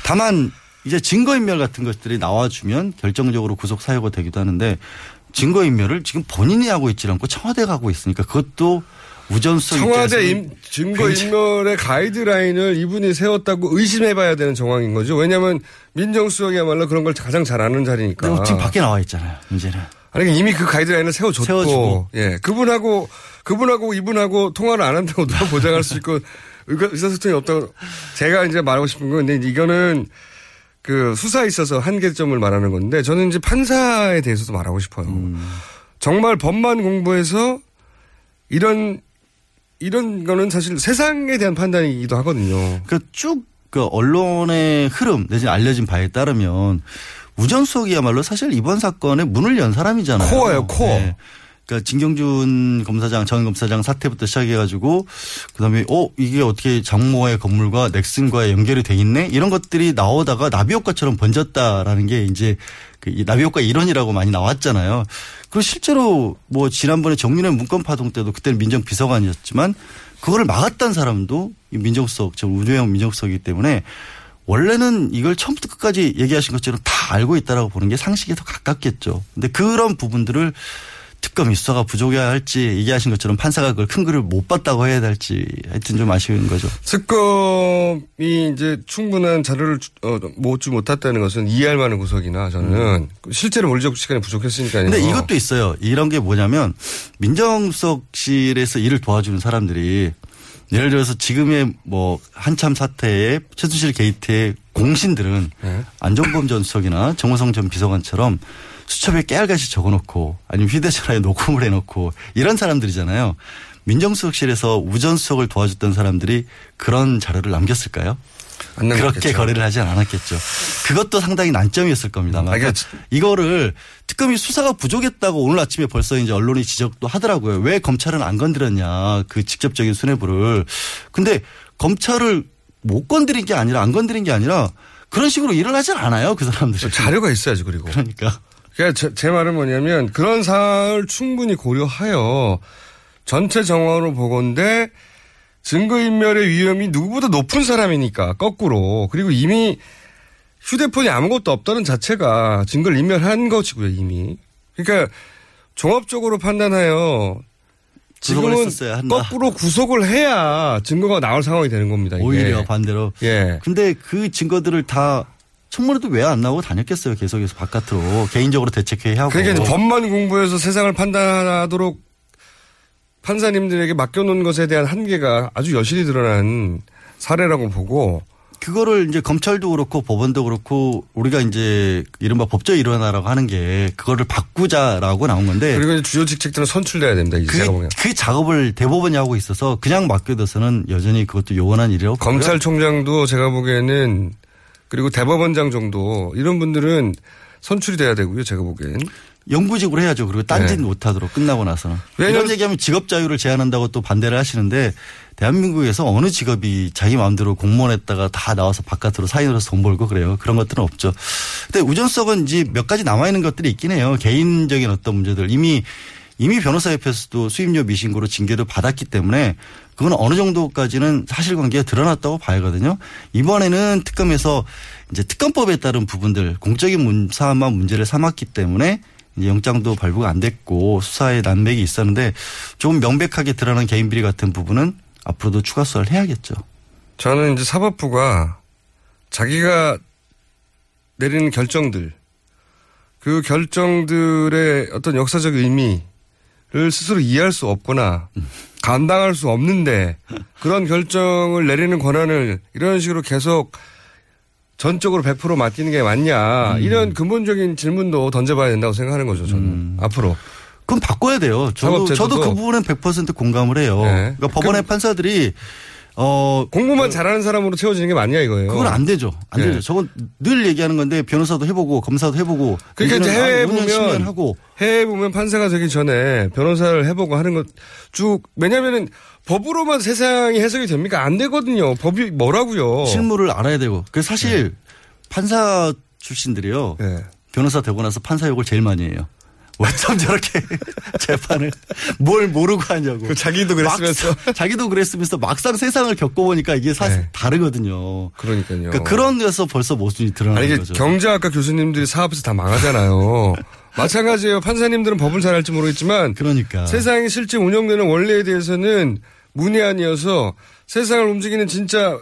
다만 이제 증거인멸 같은 것들이 나와주면 결정적으로 구속 사유가 되기도 하는데 증거인멸을 지금 본인이 하고 있지 않고 청와대가 하고 있으니까 그것도 우전수석 청와대 임- 증거인멸의 가이드라인을 이분이 세웠다고 의심해봐야 되는 정황인 거죠. 왜냐하면 민정수석이야말로 그런 걸 가장 잘 아는 자리니까. 지금 밖에 나와 있잖아요, 문제는. 아니 이미 그 가이드라인을 세워줬고, 세워주고. 예 그분하고 그분하고 이분하고 통화를 안 한다고 누가 보장할 수 있고 의사- 의사소통이 없다고 제가 이제 말하고 싶은 건 근데 이거는 그 수사에 있어서 한계점을 말하는 건데 저는 이제 판사에 대해서도 말하고 싶어요. 정말 법만 공부해서 이런 이런 거는 사실 세상에 대한 판단이기도 하거든요. 그쭉 그 언론의 흐름 내지는 알려진 바에 따르면 우전수석이야말로 사실 이번 사건에 문을 연 사람이잖아요. 코어예요, 코어. 그러니까 진경준 검사장, 전 검사장 사태부터 시작해가지고 그다음에 어 이게 어떻게 장모의 건물과 넥슨과의 연결이 돼 있네 이런 것들이 나오다가 나비 효과처럼 번졌다라는 게 이제 그이 나비 효과 이론이라고 많이 나왔잖아요. 그리고 실제로 뭐 지난번에 정윤회 문건 파동 때도 그때는 민정 비서관이었지만 그거를 막았던 사람도 이 민정수석, 저 우주영 민정수석이기 때문에 원래는 이걸 처음부터 끝까지 얘기하신 것처럼 다 알고 있다라고 보는 게 상식에 더 가깝겠죠. 근데 그런 부분들을 특검이 수사가 부족해야 할지 얘기하신 것처럼 판사가 그걸 큰 글을 못 봤다고 해야 될지 하여튼 좀 아쉬운 거죠. 특검이 이제 충분한 자료를 주- 어, 모지 못했다는 것은 이해할 만한 구석이나 저는 실제로 물리적 시간이 부족했으니까요. 음. 근데 이것도 있어요. 이런 게 뭐냐면 민정수석실에서 일을 도와주는 사람들이 예를 들어서 지금의 뭐 한참 사태의 최순실 게이트의 공신들은 네. 안종범 전 수석이나 정호성 전 비서관처럼 수첩에 깨알같이 적어놓고 아니면 휴대전화에 녹음을 해놓고 이런 사람들이잖아요. 민정수석실에서 우전 수석을 도와줬던 사람들이 그런 자료를 남겼을까요? 그렇게 남겼겠죠. 거래를 하진 않았겠죠. 그것도 상당히 난점이었을 겁니다만. 그러니까 이거를 특검이 수사가 부족했다고 오늘 아침에 벌써 이제 언론이 지적도 하더라고요. 왜 검찰은 안 건드렸냐. 그 직접적인 수뇌부를. 근데 검찰을 못 건드린 게 아니라 안 건드린 게 아니라 그런 식으로 일을 하진 않아요. 그 사람들이. 자료가 있어야죠. 그리고. 그러니까. 그러니까 제, 제 말은 뭐냐면 그런 사항을 충분히 고려하여 전체 정황으로 보건데 증거인멸의 위험이 누구보다 높은 사람이니까 거꾸로 그리고 이미 휴대폰이 아무것도 없다는 자체가 증거를 인멸한 것이고요 이미 그러니까 종합적으로 판단하여 지금은. 거꾸로 구속을 해야 증거가 나올 상황이 되는 겁니다. 이게. 오히려 반대로. 예. 근데 그 증거들을 다 청문회도 왜 안 나오고 다녔겠어요. 계속해서 바깥으로 개인적으로 대책회의 하고. 그러니까 이제 법만 공부해서 세상을 판단하도록 판사님들에게 맡겨놓은 것에 대한 한계가 아주 여실히 드러난 사례라고 보고 그거를 이제 검찰도 그렇고 법원도 그렇고 우리가 이제 이른바 법조 일원화라고 하는 게 그거를 바꾸자라고 나온 건데 그리고 이제 주요 직책들은 선출돼야 됩니다. 이제 그, 보기엔. 그 작업을 대법원이 하고 있어서 그냥 맡겨둬서는 여전히 그것도 요원한 일이라고. 검찰총장도 제가 보기에는 그리고 대법원장 정도 이런 분들은 선출이 돼야 되고요. 제가 보기엔. 영구직으로 해야죠. 그리고 딴짓 네. 못하도록 끝나고 나서는. 왜냐면- 이런 얘기하면 직업 자유를 제한한다고 또 반대를 하시는데 대한민국에서 어느 직업이 자기 마음대로 공무원했다가 다 나와서 바깥으로 사인으로서 돈 벌고 그래요. 그런 것들은 없죠. 근데 우전석은 이제 몇 가지 남아 있는 것들이 있긴 해요. 개인적인 어떤 문제들. 이미 이미 변호사협회에서도 수임료 미신고로 징계도 받았기 때문에 그건 어느 정도까지는 사실관계가 드러났다고 봐야거든요. 이번에는 특검에서 이제 특검법에 따른 부분들 공적인 문사만 문제를 삼았기 때문에 영장도 발부가 안 됐고 수사에 난맥이 있었는데 조금 명백하게 드러난 개인 비리 같은 부분은 앞으로도 추가 수사를 해야겠죠. 저는 이제 사법부가 자기가 내리는 결정들, 그 결정들의 어떤 역사적 의미 를 스스로 이해할 수 없거나 감당할 수 없는데 그런 결정을 내리는 권한을 이런 식으로 계속 전적으로 100% 맡기는 게 맞냐 이런 근본적인 질문도 던져봐야 된다고 생각하는 거죠 저는 앞으로 그럼 바꿔야 돼요. 저도, 저도 그 부분은 100% 공감을 해요. 네. 그러니까 법원의 판사들이 어 공부만 잘하는 사람으로 채워지는 게 맞냐 이거예요. 그건 안 되죠. 안 네. 되죠. 저건 늘 얘기하는 건데 변호사도 해보고 검사도 해보고 그러니까 이제 우리는 해외에 아, 5년, 10년 보면 하고 해외에 보면 판사가 되기 전에 변호사를 해보고 하는 것 쭉 왜냐면은 법으로만 세상이 해석이 됩니까? 안 되거든요. 법이 뭐라고요? 실무를 알아야 되고. 그 사실 판사 출신들이요. 네. 변호사 되고 나서 판사 욕을 제일 많이 해요. 왜참 저렇게 재판을 뭘 모르고 하냐고. 그 자기도 그랬으면서. 막상- 자기도 그랬으면서 막상 세상을 겪어보니까 이게 사실 네. 다르거든요. 그러니까요. 그러니까 그런 데서 벌써 모순이 드러나는 아니 거죠. 경제학과 교수님들이 사업에서 다 망하잖아요. 마찬가지예요. 판사님들은 법을 잘 알지 모르겠지만 그러니까 세상이 실제 운영되는 원리에 대해서는 문외한이어서 세상을 움직이는 진짜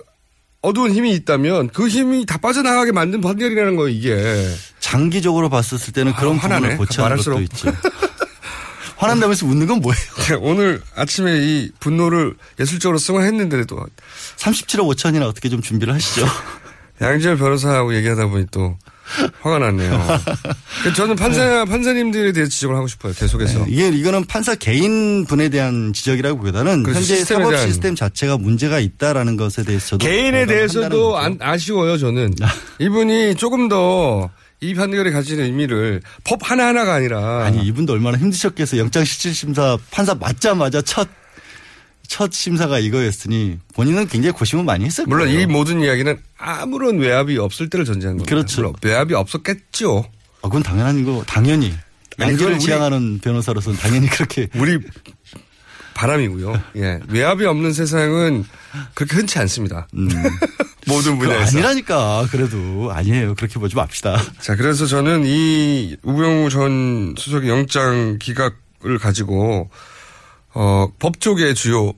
어두운 힘이 있다면 그 힘이 다 빠져나가게 만든 판결이라는 거예요, 이게. 장기적으로 봤을 때는 그런 아, 화나네. 부분을 고치는. 것도 있죠. 화난다면서 웃는 건 뭐예요? 오늘 아침에 이 분노를 예술적으로 승화했는데도 37억 5천이나 어떻게 좀 준비를 하시죠. 양지열 변호사하고 얘기하다 보니 또 화가 났네요. 그래서 저는 판사, 판사님들에 대해 지적을 하고 싶어요, 계속해서. 네, 이게 이거는 판사 개인 분에 대한 지적이라기보다는 그렇죠. 현재 사법 대한. 시스템 자체가 문제가 있다는 것에 대해서 저도 개인에 대해서도 안, 아쉬워요, 저는. 이분이 조금 더 이 판결이 가지는 의미를 법 하나하나가 아니라. 아니 이분도 얼마나 힘드셨겠어요. 영장 실질 심사 판사 맞자마자 첫 첫 심사가 이거였으니 본인은 굉장히 고심을 많이 했을 물론 거예요. 이 모든 이야기는 아무런 외압이 없을 때를 전제한 겁니다. 그렇죠. 외압이 없었겠죠. 아, 그건 당연한 거 당연히 양지를 지향하는 변호사로서는 당연히 그렇게 우리 바람이고요. 예. 외압이 없는 세상은 그렇게 흔치 않습니다. 모든 그 분야에서. 아니라니까 그래도 아니에요. 그렇게 보지 맙시다. 자, 그래서 저는 이 우병우 전 수석의 영장 기각을 가지고 어, 법조계 주요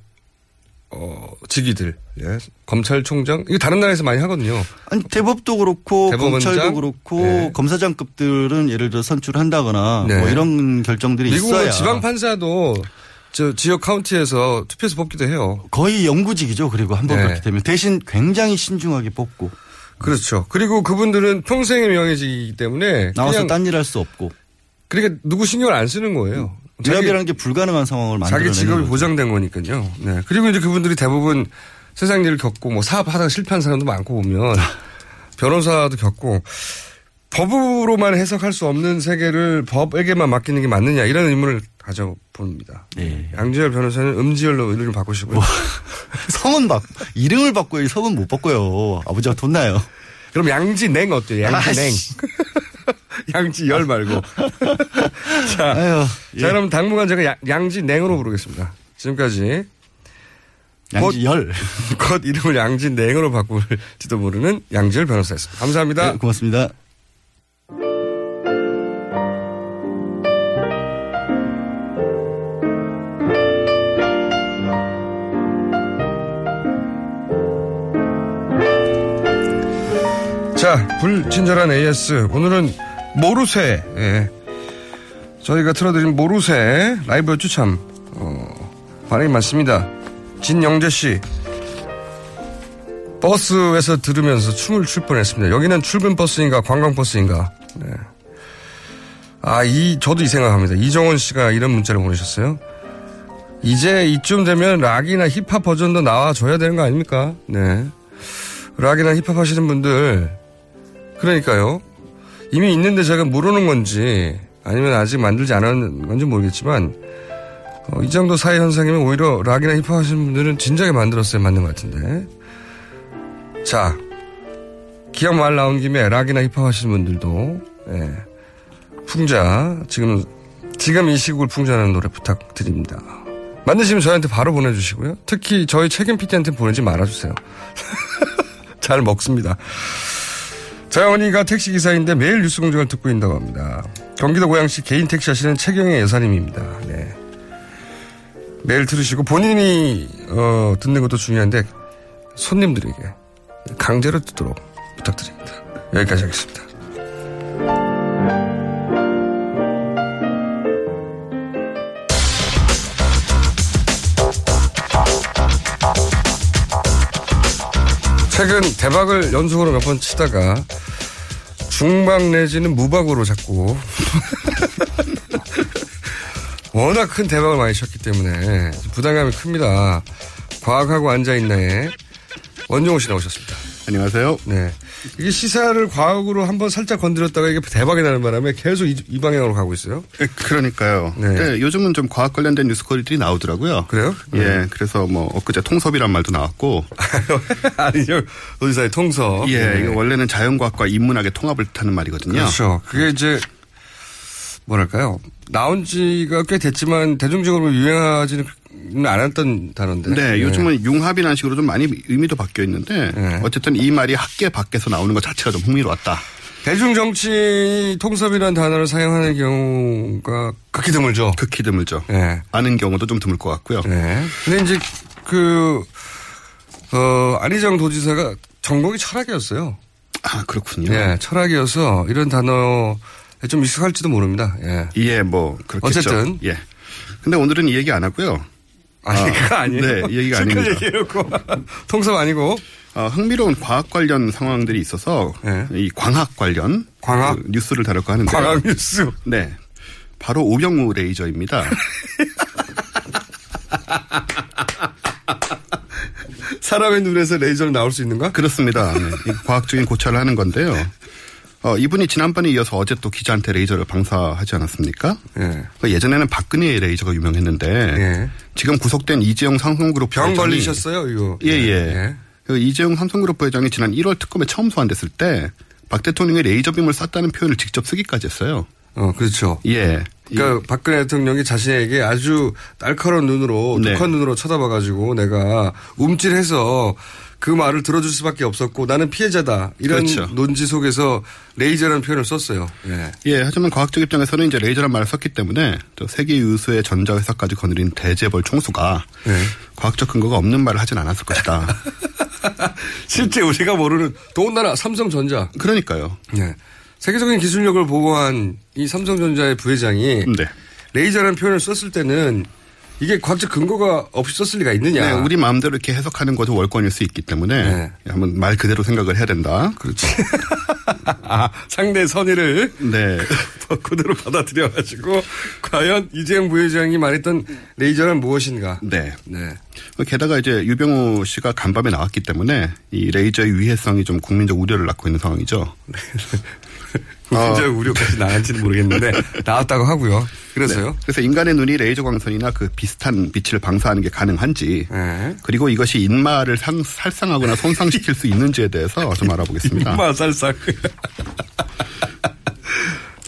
어, 직위들, 예. 검찰총장, 이거 다른 나라에서 많이 하거든요. 아니 대법도 그렇고 대법원장? 검찰도 그렇고 네. 검사장급들은 예를 들어 선출한다거나 네. 뭐 이런 결정들이 미국은 있어야 지방 판사도 저 지역 카운티에서 투표해서 뽑기도 해요. 거의 영구직이죠. 그리고 한번 네. 그렇게 되면 대신 굉장히 신중하게 뽑고 그렇죠. 그리고 그분들은 평생의 명예직이기 때문에 나와서 딴 일 할 수 없고 그러니까 누구 신경을 안 쓰는 거예요. 외압이라는 게 불가능한 상황을 만들어내는 자기 직업이 거죠. 보장된 거니까요. 네. 그리고 이제 그분들이 대부분 세상 일을 겪고 뭐 사업하다가 실패한 사람도 많고 보면 변호사도 겪고 법으로만 해석할 수 없는 세계를 법에게만 맡기는 게 맞느냐 이런 의문을 가져봅니다. 네. 양지열 변호사는 음지열로 이름을 바꾸시고요. 성은 바 이름을 바꿔요. 성은 못 바꿔요. 아버지가 돈 나요. 그럼 양지냉 어때요? 양지냉. 아이씨. 양지 열 말고. 자, 아유, 예. 자, 그럼 당분간 제가 양- 양지 냉으로 부르겠습니다. 지금까지 양지열. 곧 이름을 양진냉으로 바꿀지도 모르는 양지열 변호사였습니다. 감사합니다. 네, 고맙습니다. 자, 불친절한 AS. 오늘은 모루새. 예. 저희가 틀어드린 모루새 라이브 추참, 어, 반응이 많습니다. 진영재 씨. 버스에서 들으면서 춤을 출 뻔했습니다. 여기는 출근 버스인가 관광 버스인가. 네. 아, 이, 저도 이 생각합니다. 이정원 씨가 이런 문자를 보내셨어요. 이제 이쯤 되면 락이나 힙합 버전도 나와줘야 되는 거 아닙니까? 네. 락이나 힙합 하시는 분들, 그러니까요. 이미 있는데 제가 모르는 건지, 아니면 아직 만들지 않은 건지 모르겠지만, 어, 이 정도 사회 현상이면 오히려 락이나 힙합 하시는 분들은 진작에 만들었어야 맞는 것 같은데. 자, 기억 말 나온 김에 락이나 힙합 하시는 분들도, 예, 풍자, 지금 지금 이 시국을 풍자하는 노래 부탁드립니다. 만드시면 저희한테 바로 보내주시고요. 특히 저희 책임 PD한테 보내지 말아주세요. 잘 먹습니다. 자어머니가 택시기사인데 매일 뉴스 공장을 듣고 있다고 합니다. 경기도 고양시 개인 택시 하시는 최경의 여사님입니다. 네. 매일 들으시고 본인이 어, 듣는 것도 중요한데 손님들에게 강제로 듣도록 부탁드립니다. 여기까지 하겠습니다. 최근 대박을 연속으로 몇 번 치다가 중박 내지는 무박으로 자꾸 워낙 큰 대박을 많이 쳤기 때문에 부담감이 큽니다. 과학하고 앉아있나에 원종호 씨 나오셨습니다. 안녕하세요. 네. 이게 시사를 과학으로 한번 살짝 건드렸다가 이게 대박이 나는 바람에 계속 이, 이 방향으로 가고 있어요. 네, 그러니까요. 네. 네, 요즘은 좀 과학 관련된 뉴스거리들이 나오더라고요. 그래요? 예, 그래서 뭐 엊그제 통섭이란 말도 나왔고. 아니죠. 어디사의 통섭. 예, 네. 원래는 자연과학과 인문학의 통합을 뜻하는 말이거든요. 그렇죠. 그게 이제 뭐랄까요. 나온 지가 꽤 됐지만 대중적으로 유행하지는 않았던 단어인데. 네, 요즘은 융합이라는 식으로 좀 많이 의미도 바뀌어 있는데 네. 어쨌든 이 말이 학계 밖에서 나오는 것 자체가 좀 흥미로웠다. 대중 정치 통섭이라는 단어를 사용하는 경우가 극히 드물죠. 극히 드물죠. 네. 아는 경우도 좀 드물 것 같고요. 네. 근데 이제 그, 어, 안희정 도지사가 전공이 철학이었어요. 아, 그렇군요. 예, 철학이어서 이런 단어에 좀 익숙할지도 모릅니다. 예. 예, 뭐 그렇겠죠. 어쨌든. 예. 근데 오늘은 이 얘기 안 하고요. 아니, 아, 그거 아니에요. 네, 이 얘기가 아닙니다. 얘기해놓고. 통섭 아니고. 어, 흥미로운 과학 관련 상황들이 있어서 이 광학 관련 광학? 그 뉴스를 다룰까 하는데 광학 뉴스. 네. 바로 오병우 레이저입니다. 사람의 눈에서 레이저는 나올 수 있는가? 그렇습니다. 네. 이 과학적인 고찰을 하는 건데요. 어, 이분이 지난번에 이어서 어제 또 기자한테 레이저를 방사하지 않았습니까? 예. 그 예전에는 박근혜의 레이저가 유명했는데 지금 구속된 이재용 삼성그룹 병 걸리셨어요, 이거? 예, 예. 예. 그 이재용 삼성그룹 부회장이 지난 1월 특검에 처음 소환됐을 때 박 대통령이 레이저빔을 쐈다는 표현을 직접 쓰기까지 했어요. 어, 그렇죠. 예. 그러니까 박근혜 대통령이 자신에게 아주 날카로운 눈으로 네. 독한 눈으로 쳐다봐가지고 내가 움찔해서 그 말을 들어줄 수밖에 없었고 나는 피해자다 이런 그렇죠. 논지 속에서 레이저라는 표현을 썼어요. 예. 예, 하지만 과학적 입장에서는 이제 레이저란 말을 썼기 때문에 또 세계 유수의 전자 회사까지 거느린 대재벌 총수가 네. 과학적 근거가 없는 말을 하진 않았을 것이다. 실제 우리가 모르는 더군다나 삼성전자. 그러니까요. 예. 세계적인 기술력을 보고한 이 삼성전자의 부회장이 네. 레이저라는 표현을 썼을 때는 이게 과학적 근거가 없이 썼을 리가 있느냐. 네, 우리 마음대로 이렇게 해석하는 것도 월권일 수 있기 때문에 네. 한번 말 그대로 생각을 해야 된다. 그렇지. 아, 상대 선의를 네. 그대로 받아들여가지고 과연 이재용 부회장이 말했던 레이저는 무엇인가. 네. 네. 게다가 이제 유병우 씨가 간밤에 나왔기 때문에 이 레이저의 위해성이 좀 국민적 우려를 낳고 있는 상황이죠. 진짜 우려까지 나간지는 모르겠는데 나왔다고 하고요. 그래서요. 네. 그래서 인간의 눈이 레이저 광선이나 그 비슷한 빛을 방사하는 게 가능한지 네. 그리고 이것이 인마를 상- 살상하거나 손상시킬 수 있는지에 대해서 좀 알아보겠습니다. 인마 살상.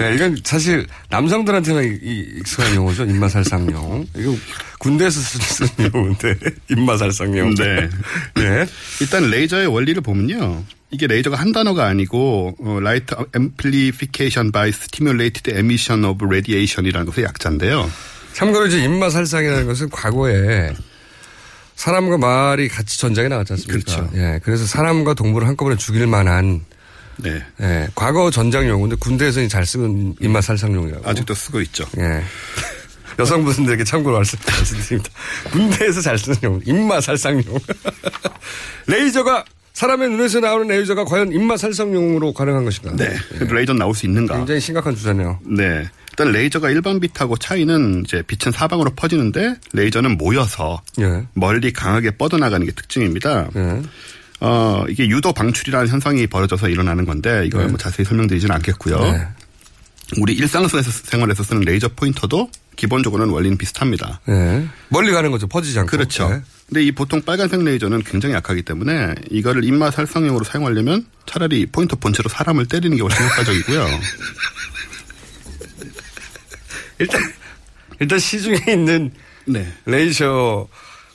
네, 이건 사실 남성들한테만 익숙한 용어죠. 인마살상용. 이거 군대에서 쓰는 용어인데 인마살상용. 네. 네. 일단 레이저의 원리를 보면요. 이게 레이저가 한 단어가 아니고 어, Light Amplification by Stimulated Emission of Radiation이라는 것의 약자인데요. 참고로 이제 인마살상이라는 것은 과거에 사람과 말이 같이 전장에 나왔지 않습니까? 그렇죠. 예. 그래서 사람과 동물을 한꺼번에 죽일 만한 네. 예, 과거 전장 용어인데 군대에서는 잘 쓰는 인마살상용이라고. 아직도 쓰고 있죠. 예. 여성분들에게 참고로 말씀- 말씀드립니다. 군대에서 잘 쓰는 용어, 인마살상용. 레이저가 사람의 눈에서 나오는 레이저가 과연 인마살상용으로 가능한 것인가? 네. 그래도 레이저는 나올 수 있는가? 굉장히 심각한 주제네요. 네. 일단 레이저가 일반 빛하고 차이는 이제 빛은 사방으로 퍼지는데 레이저는 모여서 예. 멀리 강하게 뻗어나가는 게 특징입니다. 예. 어, 이게 유도 방출이라는 현상이 벌어져서 일어나는 건데 이걸 네. 뭐 자세히 설명드리지는 않겠고요. 네. 우리 일상생활에서 쓰는 레이저 포인터도 기본적으로는 원리는 비슷합니다. 예. 멀리 가는 거죠. 퍼지지 않고. 그렇죠. 예. 근데 이 보통 빨간색 레이저는 굉장히 약하기 때문에 이거를 인마살상용으로 사용하려면 차라리 포인터 본체로 사람을 때리는 게 훨씬 효과적이고요. 일단 일단 시중에 있는 네. 레이저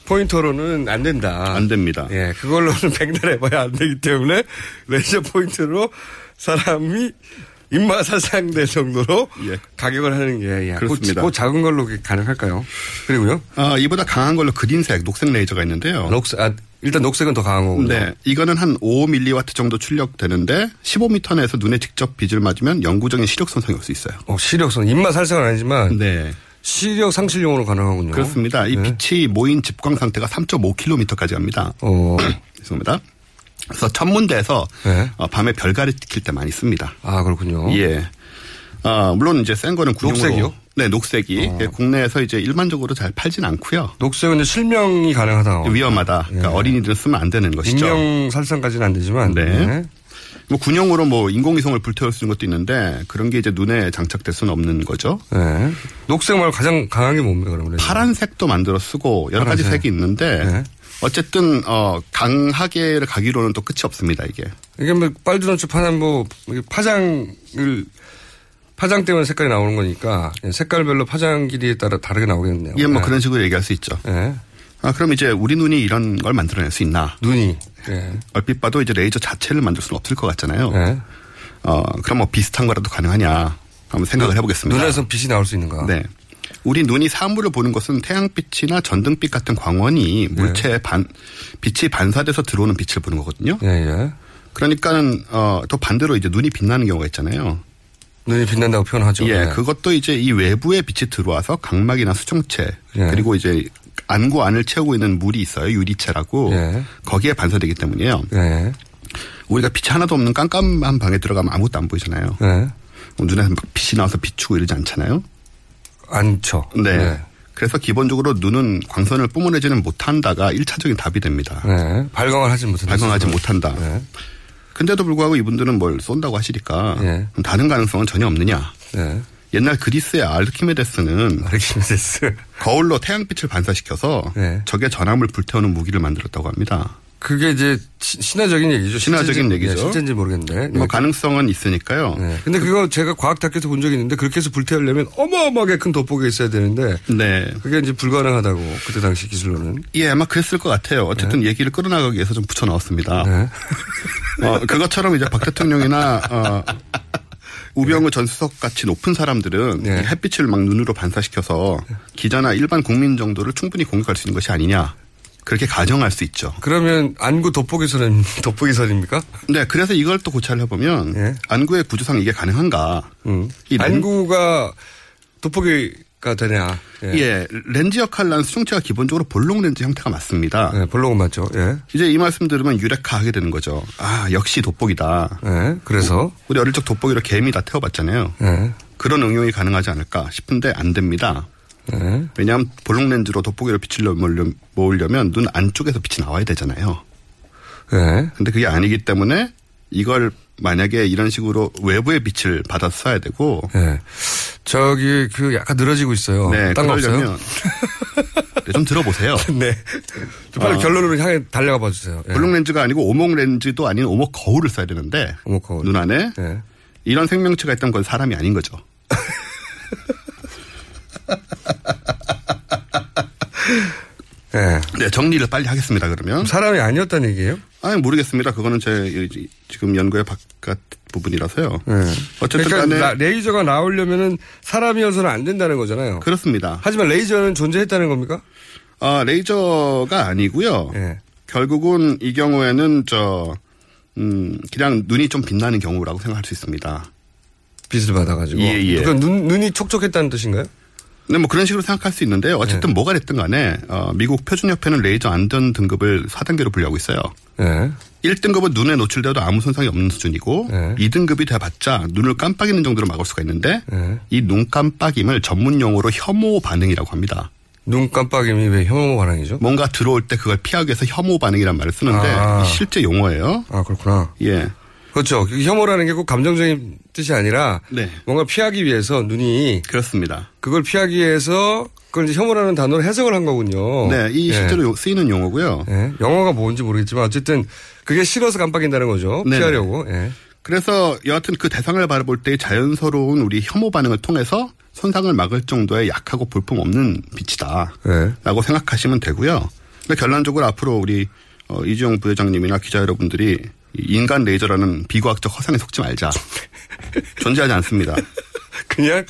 포인터로는 안 된다. 안 됩니다. 예, 그걸로는 백날 해봐야 안 되기 때문에 레이저 포인트로 사람이 인마 살상될 정도로 가격을 하는 게 예, 그렇습니다. 그 작은 걸로 가능할까요? 그리고요. 아, 이보다 강한 걸로 그린색, 녹색 레이저가 있는데요. 녹색, 아, 일단 녹색은 더 강한 거군요. 네. 이거는 한 5mW 정도 출력되는데 15m 내에서 눈에 직접 빛을 맞으면 영구적인 시력 손상이 올 수 있어요. 어, 시력선 입맛 살상은 아니지만 네. 시력 상실용으로 가능하군요. 그렇습니다. 이 네. 빛이 모인 집광 상태가 3.5km까지 갑니다. 어. 죄송합니다. 그래서 천문대에서 네. 어, 밤에 별가리 킬때 많이 씁니다. 아 그렇군요. 예. 아, 물론 이제 센 거는 군용으로. 녹색이요? 네, 녹색이 예, 국내에서 이제 일반적으로 잘 팔진 않고요. 녹색은 실명이 가능하다. 위험하다. 그러니까 어린이들은 쓰면 안 되는 것이죠. 예. 인명 살상까지는 안 되지만. 네. 뭐 군용으로 뭐 인공위성을 불태울 수 있는 것도 있는데 그런 게 이제 눈에 장착될 수는 없는 거죠. 네. 녹색 말고 가장 강한 게 뭡니까 그러면? 파란색도 만들어 쓰고 여러 가지 파란색. 색이 있는데 네. 어쨌든 어 강하게 가기로는 또 끝이 없습니다 이게. 이게 뭐 빨주노초 파는 뭐 파장을 파장 때문에 색깔이 나오는 거니까 예, 색깔별로 파장 길이에 따라 다르게 나오겠네요. 이게 뭐 네. 그런 식으로 얘기할 수 있죠. 네. 아 그럼 이제 우리 눈이 이런 걸 만들어낼 수 있나? 눈이. 예. 얼핏 봐도 이제 레이저 자체를 만들 수는 없을 것 같잖아요. 네. 어 그럼 뭐 비슷한 거라도 가능하냐? 한번 생각을 해보겠습니다. 눈에서 빛이 나올 수 있는가? 네. 우리 눈이 사물을 보는 것은 태양빛이나 전등빛 같은 광원이 네. 물체에 반 빛이 반사돼서 들어오는 빛을 보는 거거든요. 예, 예. 그러니까는 어 또 반대로 이제 눈이 빛나는 경우가 있잖아요. 눈이 빛난다고 표현하죠. 예, 네. 그것도 이제 이 외부의 빛이 들어와서 각막이나 수정체 예. 그리고 이제 안구 안을 채우고 있는 물이 있어요. 유리체라고 예. 거기에 반사되기 때문이에요. 예. 우리가 빛이 하나도 없는 깜깜한 방에 들어가면 아무것도 안 보이잖아요. 예. 눈에서 막 빛이 나와서 비추고 이러지 않잖아요. 않죠. 네. 네. 그래서 기본적으로 눈은 광선을 뿜어내지는 못한다가 1차적인 답이 됩니다. 네. 발광을 하지 못한다. 발광하지. 못한다. 네. 근데도 불구하고 이분들은 뭘 쏜다고 하시니까 네. 다른 가능성은 전혀 없느냐. 네. 옛날 그리스의 아르키메데스는 아르키메데스 거울로 태양빛을 반사시켜서 네. 적의 전함을 불태우는 무기를 만들었다고 합니다. 그게 이제 시- 신화적인 얘기죠. 신화적인 실제인지- 얘기죠. 네, 실제인지 모르겠는데. 뭐 네. 가능성은 있으니까요. 네. 근데 그거 제가 과학학교에서 본 적이 있는데 그렇게 해서 불태우려면 어마어마하게 큰 돋보기가 있어야 되는데 네. 그게 이제 불가능하다고 그때 당시 기술로는. 예, 아마 그랬을 것 같아요. 어쨌든 얘기를 끌어나가기 위해서 좀 붙여 넣었습니다. 네. 어, 그것처럼 이제 박 대통령이나 어, 우병우 전 수석 같이 높은 사람들은 네. 이 햇빛을 막 눈으로 반사시켜서 기자나 일반 국민 정도를 충분히 공격할 수 있는 것이 아니냐. 그렇게 가정할 수 있죠. 그러면 안구 돋보기선은 돋보기선입니까? 네, 그래서 이걸 또 고찰을 해보면 예. 안구의 구조상 이게 가능한가? 음. 안구가 돋보기 가 되냐? 예. 렌즈 역할을 하는 수정체가 기본적으로 볼록 렌즈 형태가 맞습니다. 네, 볼록은 맞죠. 예. 이제 이 말씀 들으면 유레카 하게 되는 거죠. 아 역시 돋보기다. 예. 그래서 우리 어릴 적 돋보기로 개미 다 태워 봤잖아요. 예. 그런 응용이 가능하지 않을까 싶은데 안 됩니다. 예. 왜냐하면 볼록 렌즈로 돋보기로 빛을 모으려- 모으려면 눈 안쪽에서 빛이 나와야 되잖아요. 예. 근데 그게 아니기 때문에 이걸 만약에 이런 식으로 외부의 빛을 받아서 써야 되고 예. 저기 그 약간 늘어지고 있어요. 네, 딴거 없어요? 네, 좀 들어보세요. 네. 좀 빨리 어. 결론으로 향해 달려가 봐 주세요. 예. 볼록 렌즈가 아니고 오목 렌즈도 아닌 오목 거울을 써야 되는데 오목 거울. 눈 안에 예. 이런 생명체가 있던 건 사람이 아닌 거죠. 예. 네, 정리를 빨리 하겠습니다. 그러면 사람이 아니었다는 얘기예요? 아니 모르겠습니다. 그거는 제 지금 연구의 바깥 부분이라서요. 예. 어쨌든 그러니까 라- 레이저가 나오려면은 사람이어서는 안 된다는 거잖아요. 그렇습니다. 하지만 레이저는 존재했다는 겁니까? 아 레이저가 아니고요. 예. 결국은 이 경우에는 저 음, 그냥 눈이 좀 빛나는 경우라고 생각할 수 있습니다. 빛을 받아가지고. 예, 예. 그러니까 눈, 눈이 촉촉했다는 뜻인가요? 네, 뭐 그런 식으로 생각할 수 있는데요. 어쨌든 뭐가 됐든 간에 어, 미국 표준협회는 레이저 안전 등급을 4단계로 분류하고 있어요. 예. 1등급은 눈에 노출되어도 아무 손상이 없는 수준이고 네. 2등급이 돼봤자 눈을 깜빡이는 정도로 막을 수가 있는데 예. 이눈 깜빡임을 전문 용어로 혐오 반응이라고 합니다. 눈 깜빡임이 왜 혐오 반응이죠? 뭔가 들어올 때 그걸 피하기 위해서 혐오 반응이란 말을 쓰는데 아. 실제 용어예요. 아, 그렇구나. 예. 그렇죠. 그 혐오라는 게 꼭 감정적인 뜻이 아니라 네. 뭔가 피하기 위해서 눈이 그렇습니다. 그걸 피하기 위해서 그걸 이제 혐오라는 단어로 해석을 한 거군요. 네, 이 예. 실제로 요- 쓰이는 용어고요. 예. 영어가 뭔지 모르겠지만 어쨌든 그게 싫어서 깜빡인다는 거죠. 네네. 피하려고. 예. 그래서 여하튼 그 대상을 바라볼 때 자연스러운 우리 혐오 반응을 통해서 손상을 막을 정도의 약하고 볼품 없는 빛이다. 네. 라고 생각하시면 되고요. 근데 결론적으로 앞으로 우리 어, 이주영 부회장님이나 기자 여러분들이 이 인간 레이저라는 비과학적 허상에 속지 말자. 존재하지 않습니다. 그냥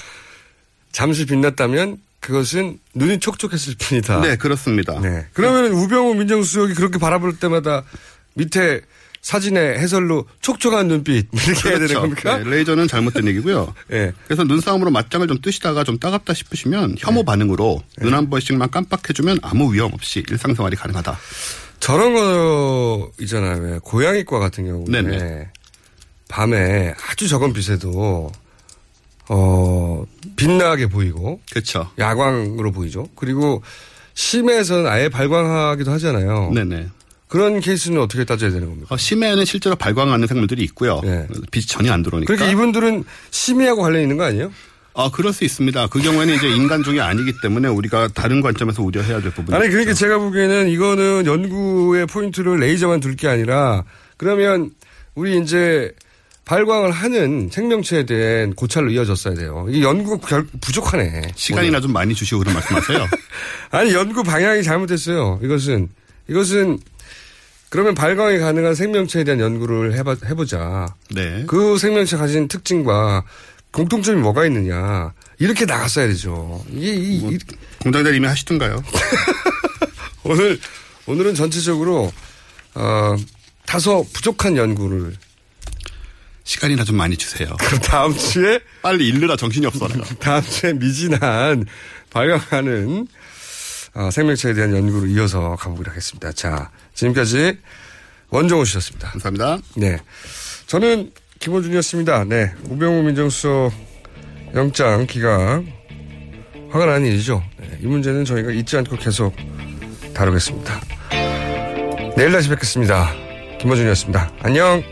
잠시 빛났다면 그것은 눈이 촉촉했을 뿐이다. 네, 그렇습니다. 네. 그러면 우병우 민정수석이 그렇게 바라볼 때마다 밑에 사진의 해설로 촉촉한 눈빛 이렇게 해야 되는 그렇죠. 겁니까? 네, 레이저는 잘못된 얘기고요. 네. 그래서 눈싸움으로 맞짱을 좀 뜨시다가 좀 따갑다 싶으시면 혐오 반응으로 눈 한 번씩만 깜빡해주면 아무 위험 없이 일상생활이 가능하다. 저런 거 있잖아요. 왜 고양이과 같은 경우에 네네. 밤에 아주 적은 빛에도 어 빛나게 보이고 그렇죠. 야광으로 보이죠. 그리고 심해에서는 아예 발광하기도 하잖아요. 네네. 그런 케이스는 어떻게 따져야 되는 겁니까? 어, 심해에는 실제로 발광하는 생물들이 있고요. 빛이 전혀 안 들어오니까. 그러니까 이분들은 심해하고 관련 있는 거 아니에요? 아, 그럴 수 있습니다. 그 경우에는 이제 인간 중에 아니기 때문에 우리가 다른 관점에서 우려해야 될 부분이 아니 그러니까. 제가 보기에는 이거는 연구의 포인트를 레이저만 둘 게 아니라 그러면 우리 이제 발광을 하는 생명체에 대한 고찰로 이어졌어야 돼요. 이 연구가 결- 부족하네. 시간이나 좀 많이 주시고 그런 말씀하세요. 아니 연구 방향이 잘못됐어요. 이것은 이것은 그러면 발광이 가능한 생명체에 대한 연구를 해봐, 해보자. 네. 그 생명체 가진 특징과 공통점이 뭐가 있느냐 이렇게 나갔어야 되죠. 이게 이, 이- 공장장 이미 하시던가요? 오늘 오늘은 전체적으로 어, 다소 부족한 연구를 시간이나 좀 많이 주세요. 그럼 다음 주에 빨리 읽느라 정신이 없어 내가. 다음 주에 미진한 발광하는 어, 생명체에 대한 연구를 이어서 가보기로 하겠습니다. 자, 지금까지 원정호 씨였습니다. 감사합니다. 네. 저는 김호준이었습니다. 네. 우병우 민정수석 영장 기각 화가 나는 일이죠. 네, 이 문제는 저희가 잊지 않고 계속 다루겠습니다. 내일 다시 뵙겠습니다. 김호준이었습니다. 안녕!